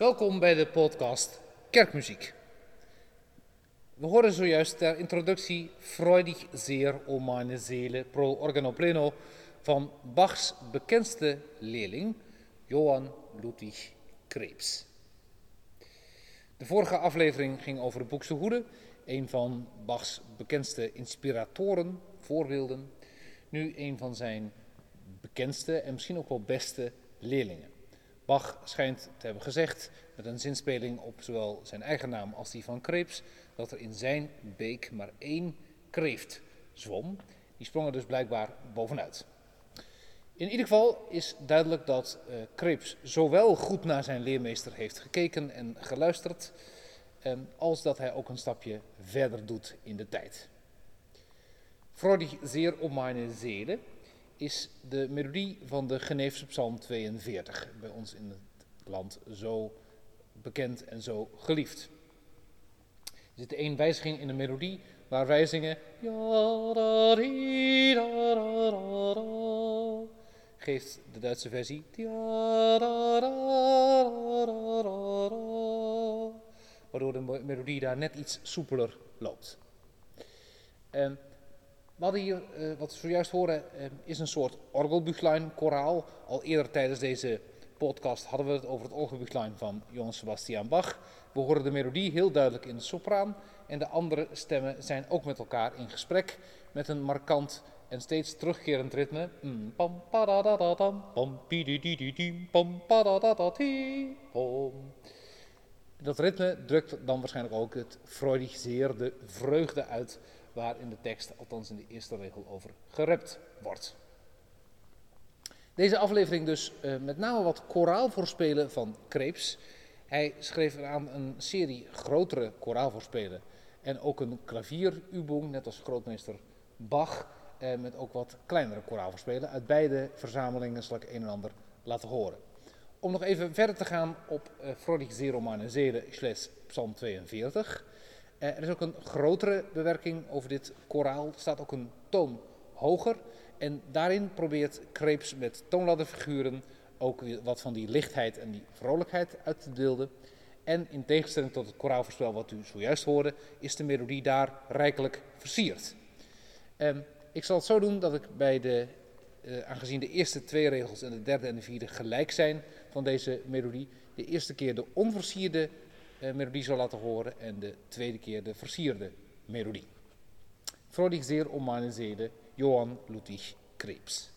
Welkom bij de podcast Kerkmuziek. We horen zojuist ter introductie Freudig zeer o meine Seele pro organo pleno van Bachs bekendste leerling, Johann Ludwig Krebs. De vorige aflevering ging over de Goede, een van Bachs bekendste inspiratoren, voorbeelden. Nu een van zijn bekendste en misschien ook wel beste leerlingen. Bach schijnt te hebben gezegd, met een zinspeling op zowel zijn eigen naam als die van Krebs, dat er in zijn beek maar één kreeft zwom. Die sprong er dus blijkbaar bovenuit. In ieder geval is duidelijk dat uh, Krebs zowel goed naar zijn leermeester heeft gekeken en geluisterd, eh, als dat hij ook een stapje verder doet in de tijd. Freudig zeer om meine Seele is de melodie van de Geneefse Psalm 42, bij ons in het land zo bekend en zo geliefd. Er zit één wijziging in de melodie waar wij zingen. Geeft de Duitse versie. Waardoor de melodie daar net iets soepeler loopt. En we hier, uh, wat we zojuist horen, uh, is een soort orgelbuchlein, koraal. Al eerder tijdens deze podcast hadden we het over het orgelbuchlein van Johann Sebastian Bach. We horen de melodie heel duidelijk in de sopraan. En de andere stemmen zijn ook met elkaar in gesprek met een markant en steeds terugkerend ritme. Dat ritme drukt dan waarschijnlijk ook het freudigeerde vreugde uit waar in de tekst, althans in de eerste regel, over gerept wordt. Deze aflevering dus uh, met name wat koraalvoorspelen van Krebs. Hij schreef eraan een serie grotere koraalvoorspelen en ook een klavierübung, net als grootmeester Bach, eh, met ook wat kleinere koraalvoorspelen. Uit beide verzamelingen zal ik een en ander laten horen. Om nog even verder te gaan op uh, Freudig Zero Meine Seele, Psalm 42. Eh, er is ook een grotere bewerking over dit koraal. Staat ook een toon hoger. En daarin probeert Krebs met toonladderfiguren ook wat van die lichtheid en die vrolijkheid uit te beelden. En in tegenstelling tot het koraalverspel wat u zojuist hoorde, is de melodie daar rijkelijk versierd. Um, ik zal het zo doen dat ik bij de, uh, aangezien de eerste twee regels en de derde en de vierde gelijk zijn van deze melodie, de eerste keer de onversierde eh, melodie zou laten horen en de tweede keer de versierde melodie. Freudig zeer om mijn zeden, Johan Ludwig Krebs.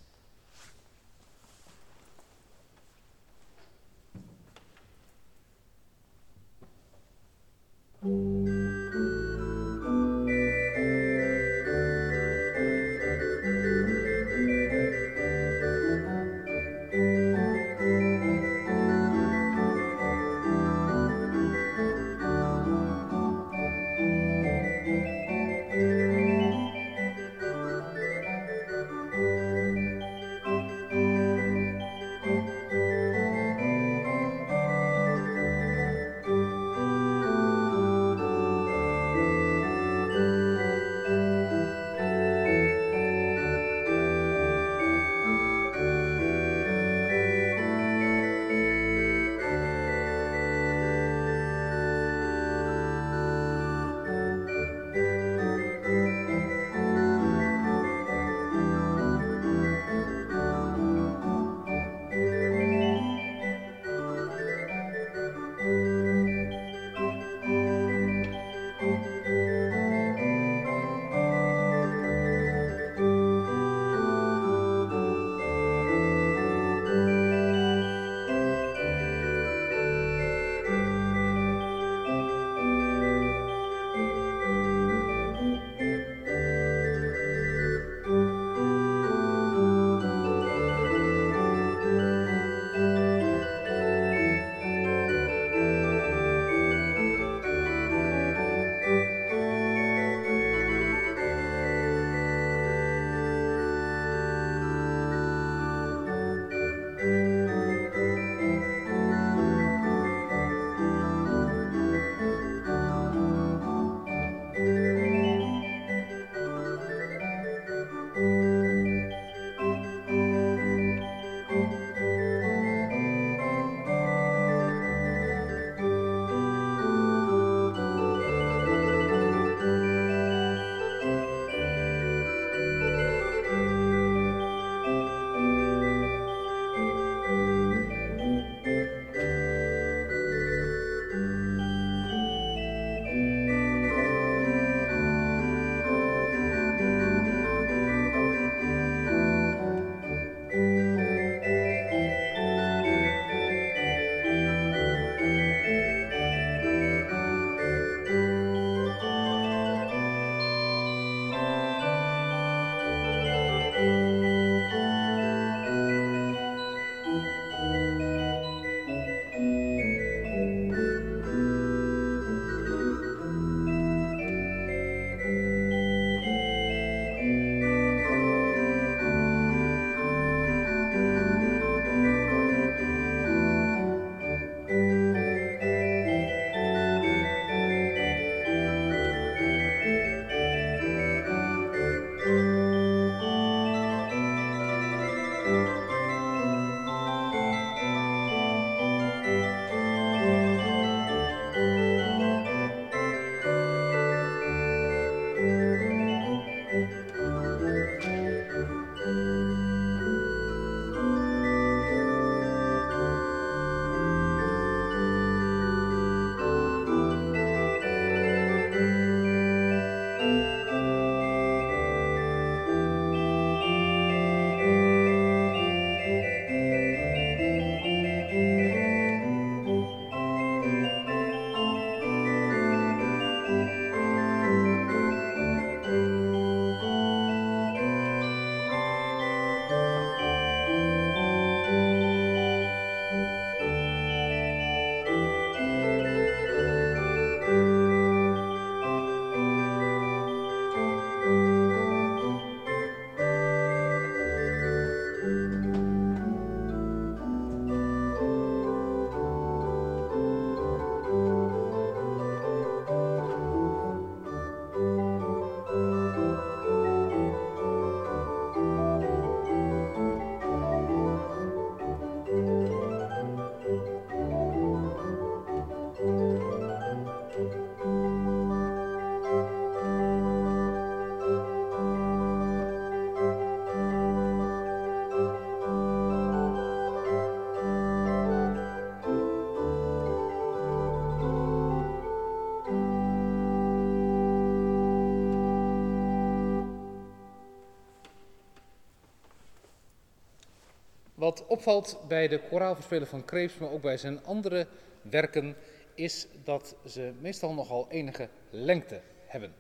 Wat opvalt bij de koraalverspelen van Kreeps, maar ook bij zijn andere werken, is dat ze meestal nogal enige lengte hebben.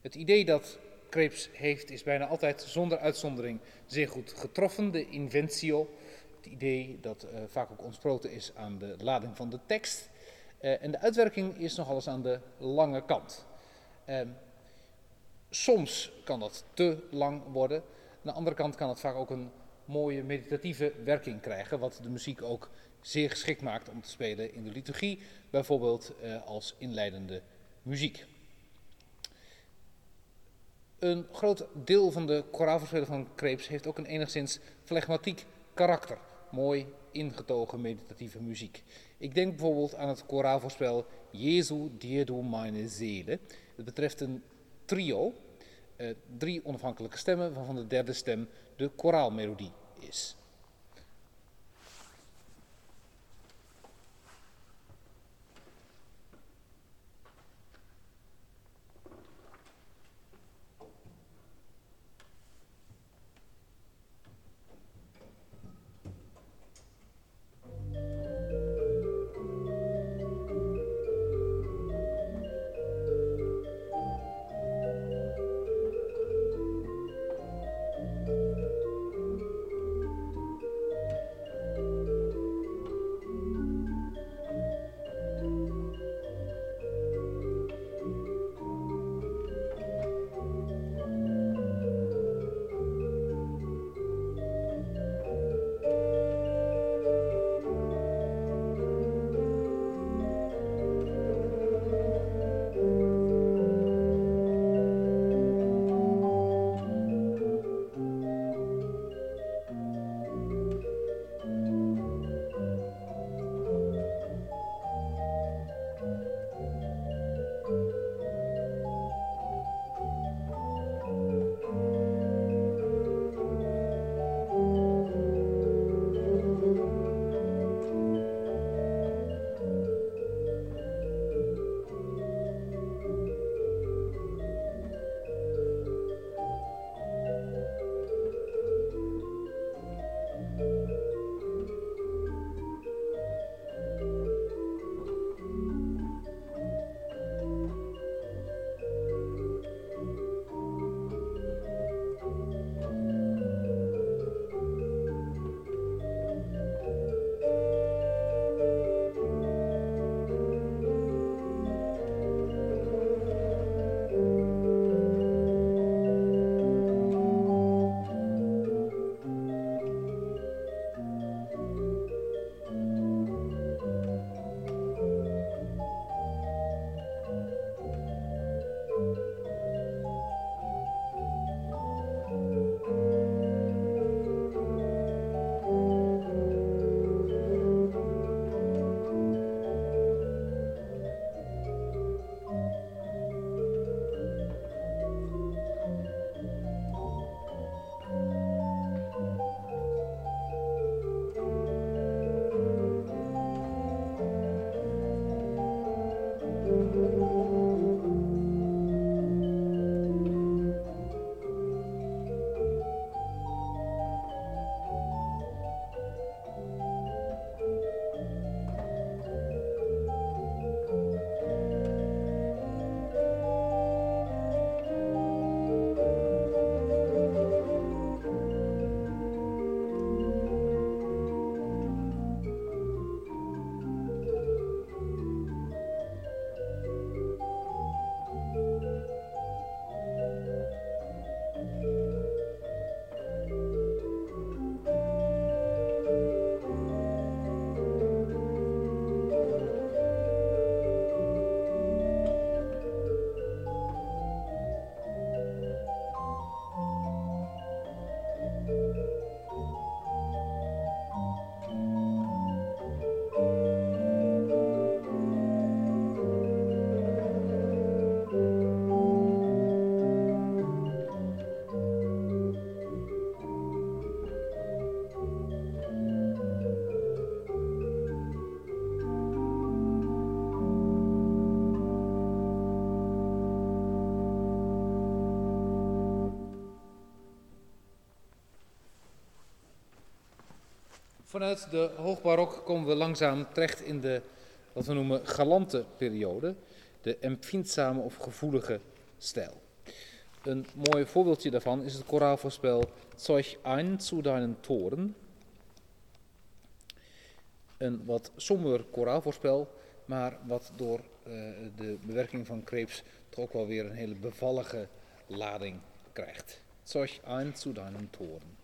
Het idee dat Kreeps heeft is bijna altijd zonder uitzondering zeer goed getroffen, de inventio. Het idee dat uh, vaak ook ontsproten is aan de lading van de tekst. Uh, en de uitwerking is nogal eens aan de lange kant. Uh, soms kan dat te lang worden. Aan de andere kant kan het vaak ook een mooie meditatieve werking krijgen, wat de muziek ook zeer geschikt maakt om te spelen in de liturgie, bijvoorbeeld uh, als inleidende muziek. Een groot deel van de koraalverspelen van Kreeps heeft ook een enigszins flegmatiek karakter. Mooi ingetogen meditatieve muziek. Ik denk bijvoorbeeld aan het koraalvoorspel Jezu diedu meine Seele. Het betreft een trio, eh, drie onafhankelijke stemmen, waarvan de derde stem de koraalmelodie is. Vanuit de hoogbarok komen we langzaam terecht in de, wat we noemen, galante periode. De empfindzame of gevoelige stijl. Een mooi voorbeeldje daarvan is het koraalvoorspel Zeug ein zu deinen Toren. Een wat somber koraalvoorspel, maar wat door uh, de bewerking van Krebs toch ook wel weer een hele bevallige lading krijgt. Zeug ein zu deinen Toren.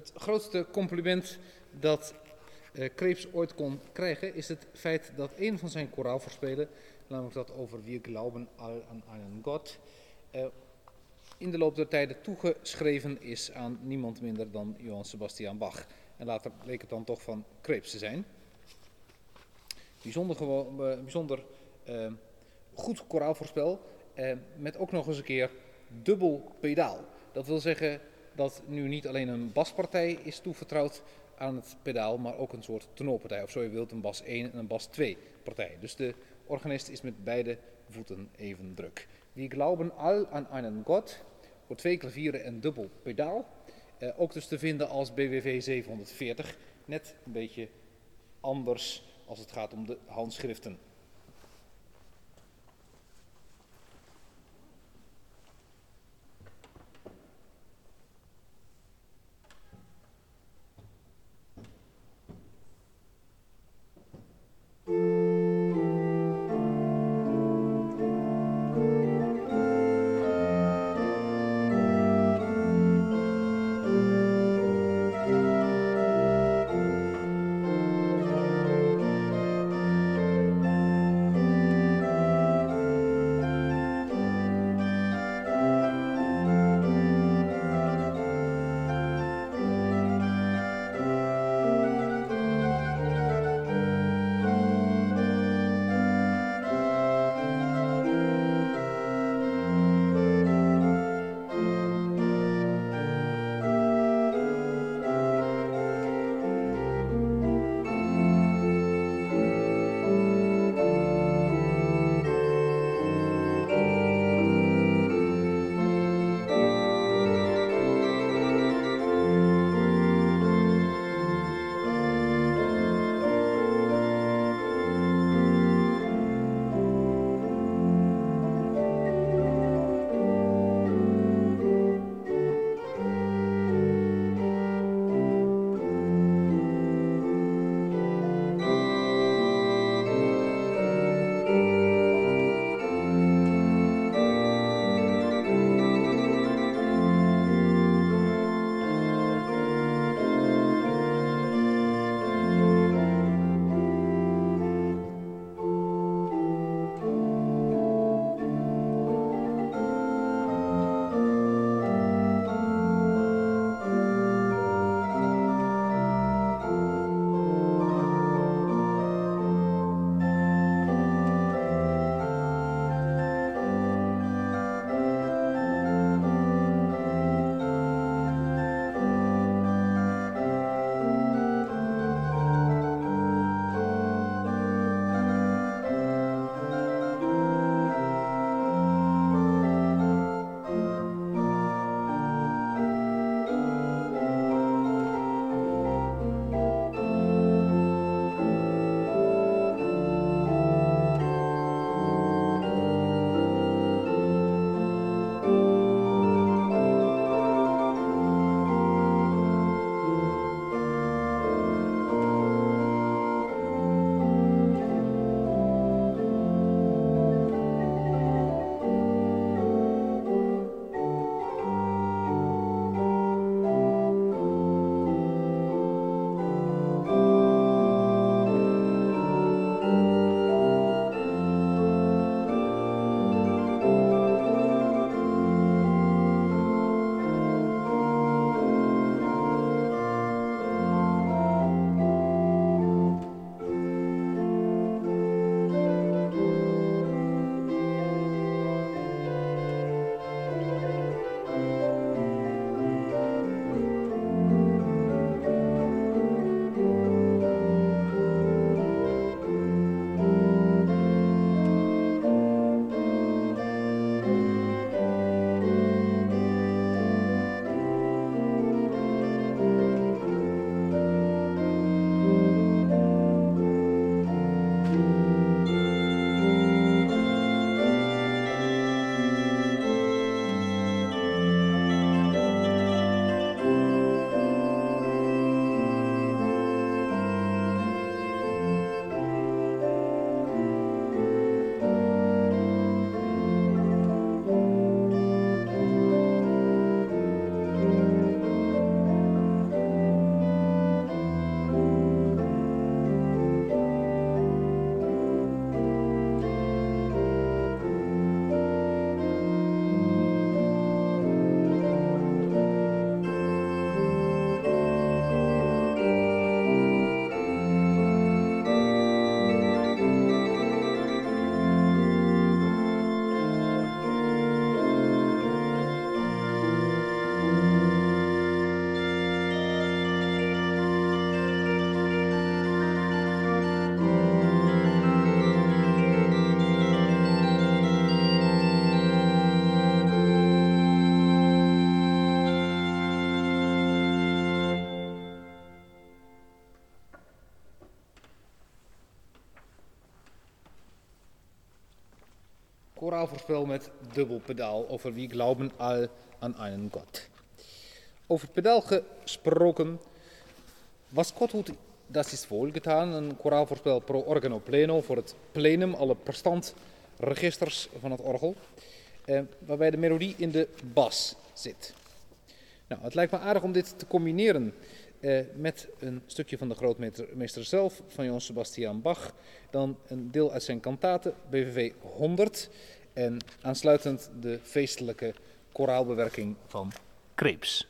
Het grootste compliment dat uh, Krebs ooit kon krijgen is het feit dat een van zijn koraalvoorspelen, namelijk dat over Wir glauben all an einen Gott, uh, in de loop der tijden toegeschreven is aan niemand minder dan Johann Sebastian Bach. En later bleek het dan toch van Krebs te zijn. Bijzonder, gewoon, bijzonder goed koraalvoorspel. Met ook nog eens een keer dubbel pedaal. Dat wil zeggen dat nu niet alleen een baspartij is toevertrouwd aan het pedaal, maar ook een soort tenorpartij. Of zo je wilt, een bas 1 en een bas 2 partij. Dus de organist is met beide voeten even druk. We glauben al aan einen Gott, voor twee klavieren en dubbel pedaal. Eh, ook dus te vinden als BWV 740. Net een beetje anders als het gaat om de handschriften. Choraalvoorspel met dubbelpedaal over wie glauben al aan einen Gott. Over pedaal gesproken, was Godhoed dat is volgetaan, een choraalvoorspel pro organo pleno voor het plenum, alle registers van het orgel, eh, waarbij de melodie in de bas zit. Nou, het lijkt me aardig om dit te combineren eh, met een stukje van de grootmeester zelf, van Johann Sebastian Bach, dan een deel uit zijn kantaten, BVV 100, en aansluitend de feestelijke koraalbewerking van Krebs.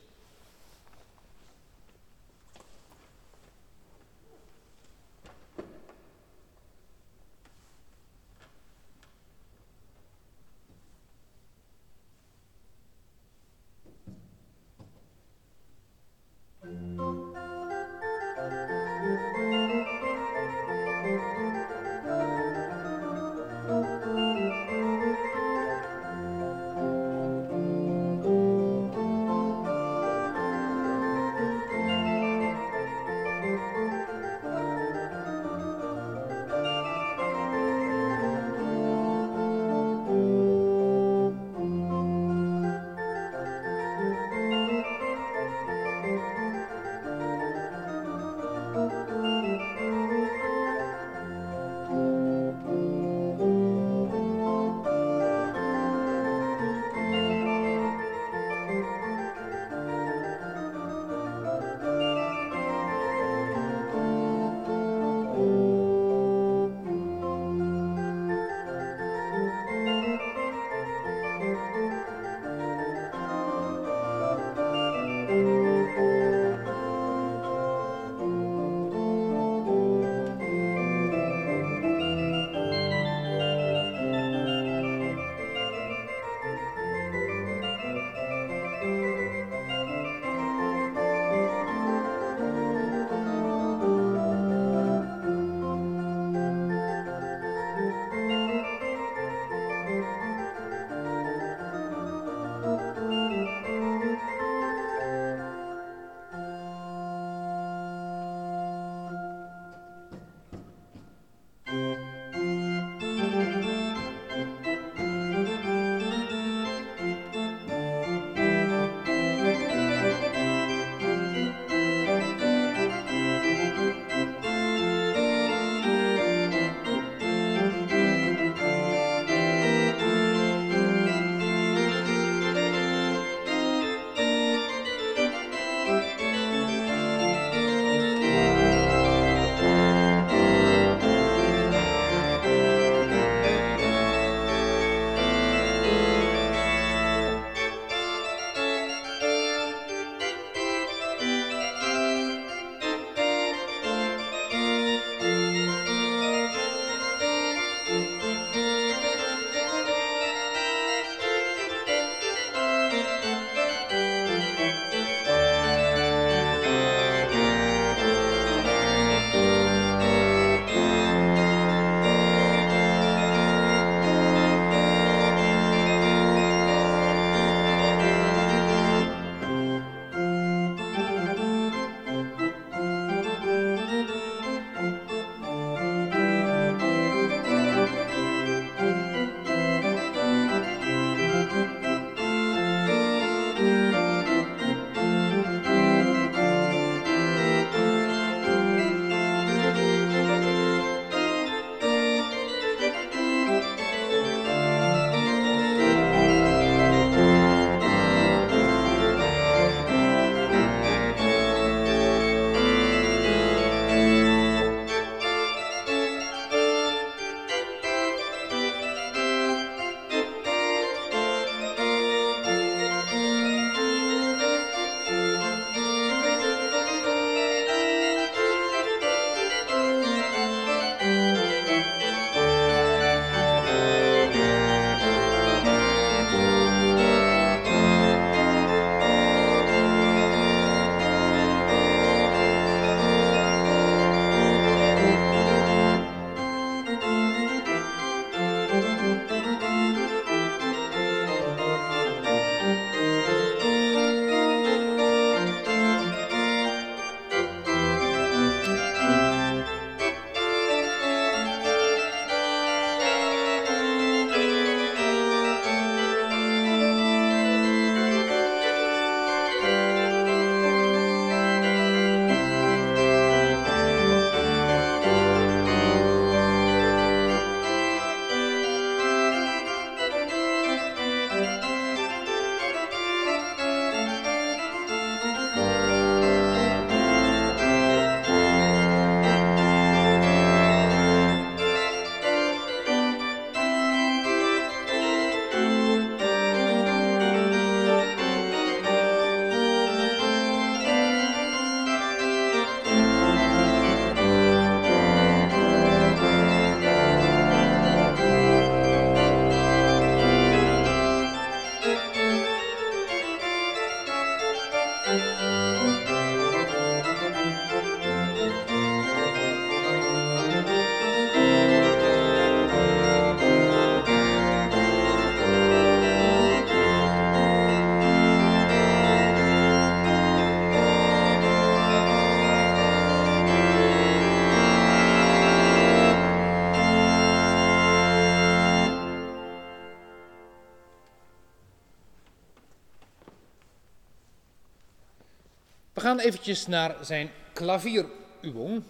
Gaan eventjes naar zijn klavieruwing.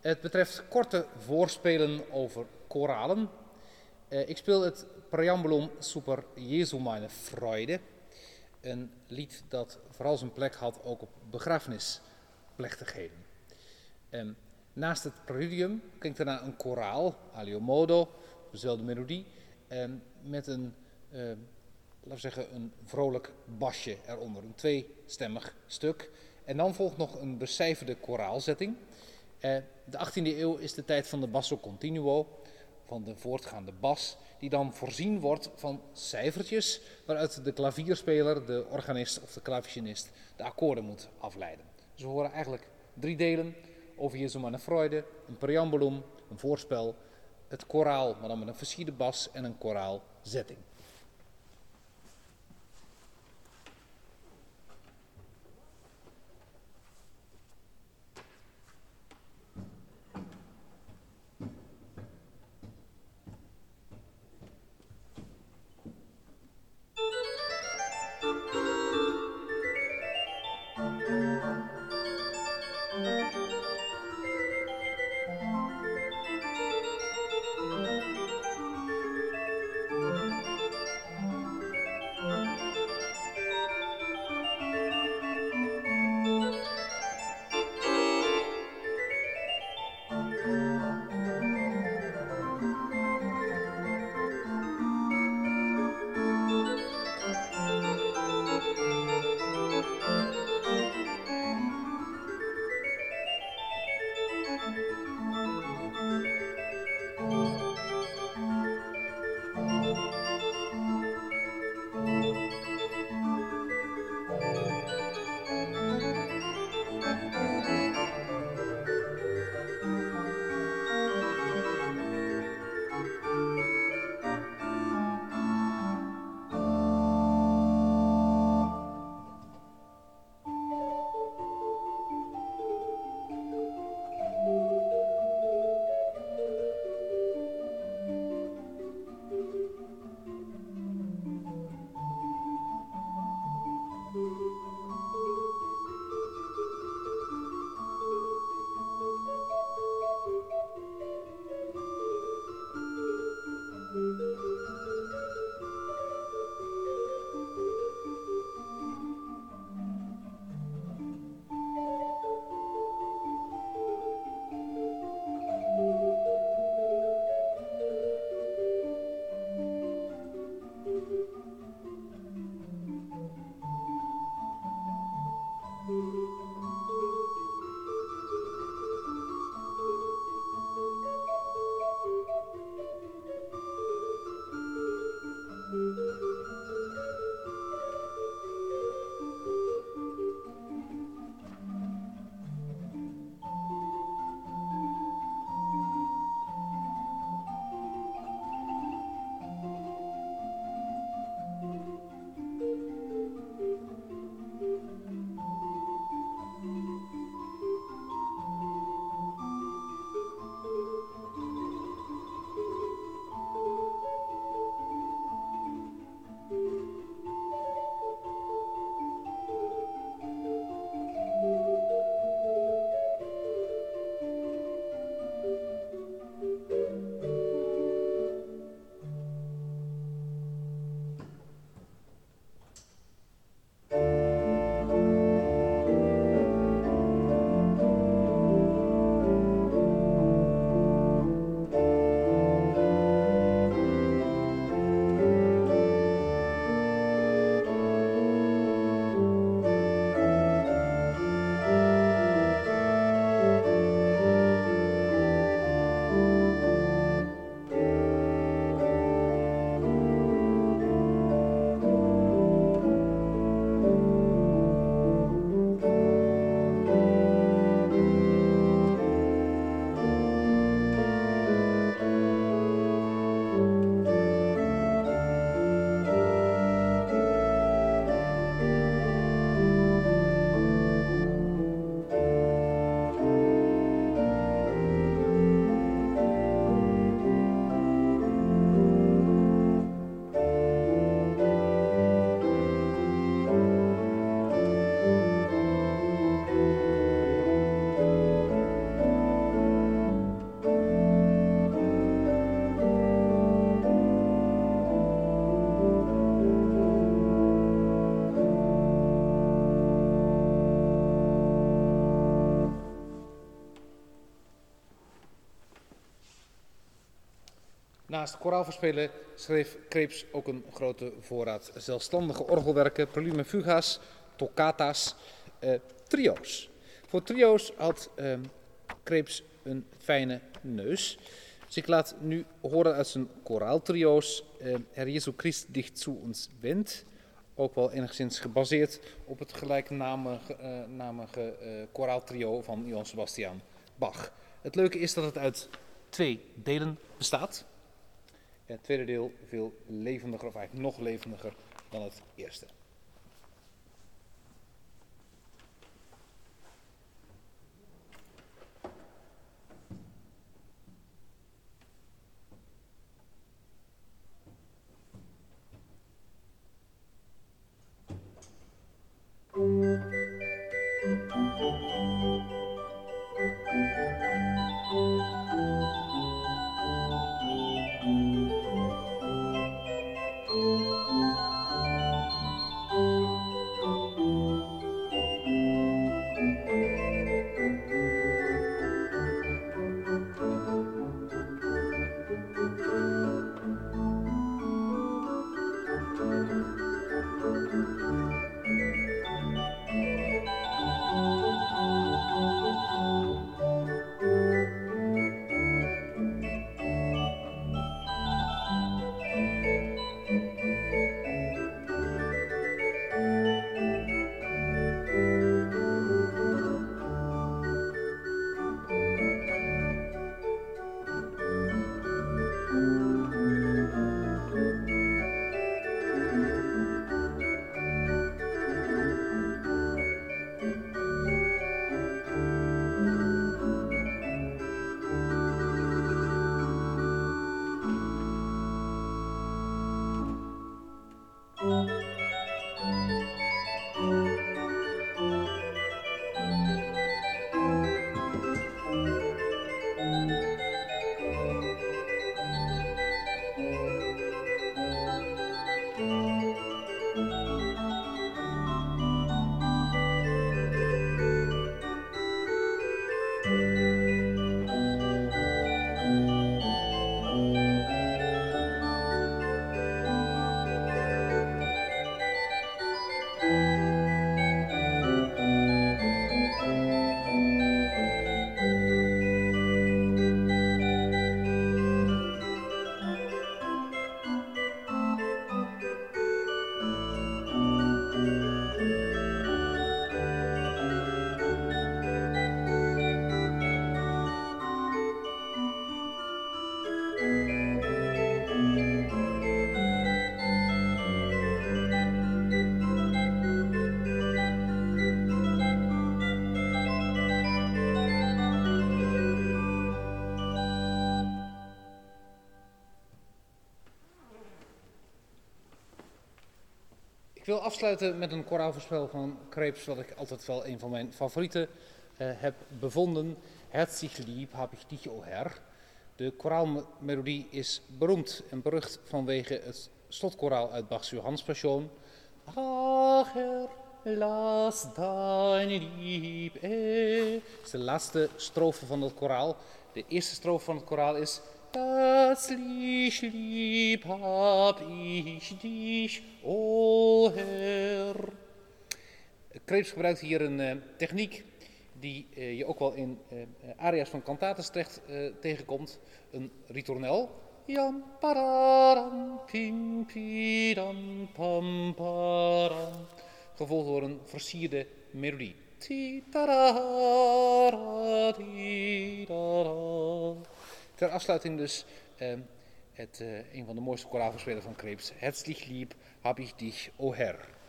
Het betreft korte voorspelen over koralen. Uh, ik speel het Preambulum super Jesu meine Freude. Een lied dat vooral zijn plek had ook op begrafenisplechtigheden. Um, naast het preludium klinkt daarna een koraal, alio modo, dezelfde melodie, um, met een, uh, laten we zeggen, een vrolijk basje eronder. Een tweestemmig stuk. En dan volgt nog een becijferde koraalzetting. Uh, de 18e eeuw is de tijd van de basso continuo, van de voortgaande bas, die dan voorzien wordt van cijfertjes waaruit de klavierspeler, de organist of de klavicinist de akkoorden moet afleiden. Dus we horen eigenlijk drie delen over Jesu meine Freude, een preambulum, een voorspel, het koraal, maar dan met een versierde bas en een koraalzetting. Naast koraalverspelen schreef Krebs ook een grote voorraad zelfstandige orgelwerken, prelumen fuga's, toccata's, eh, trio's. Voor trio's had eh, Krebs een fijne neus. Dus ik laat nu horen uit zijn koraaltrio's eh, Herr Jesu Christ dicht zu uns wendt. Ook wel enigszins gebaseerd op het gelijknamige namige, uh, koraaltrio van Johann Sebastian Bach. Het leuke is dat het uit twee delen bestaat. Het tweede deel veel levendiger, of eigenlijk nog levendiger dan het eerste. Wil afsluiten met een koraalverspel van Krebs, wat ik altijd wel een van mijn favorieten uh, heb bevonden. Herzlich lieb hab ich dich, o Herr. De koraalmelodie is beroemd en berucht vanwege het slotkoraal uit Bach's Johanspassion. Ach Herr, lass deine lieb eh. Dat is de laatste strofe van het koraal. De eerste strofe van het koraal is Herzlich lieb hab ich dich, o Herr. Krebs gebruikt hier een uh, techniek die uh, je ook wel in uh, aria's van terecht tegenkomt. Een ritornel. Pim, pam. Gevolgd door een versierde melodie. Ti, Ter afsluiting dus uh, het, uh, een van de mooiste koraalverspelen van Krebs. Herzlich lieb hab ich dich, o Herr.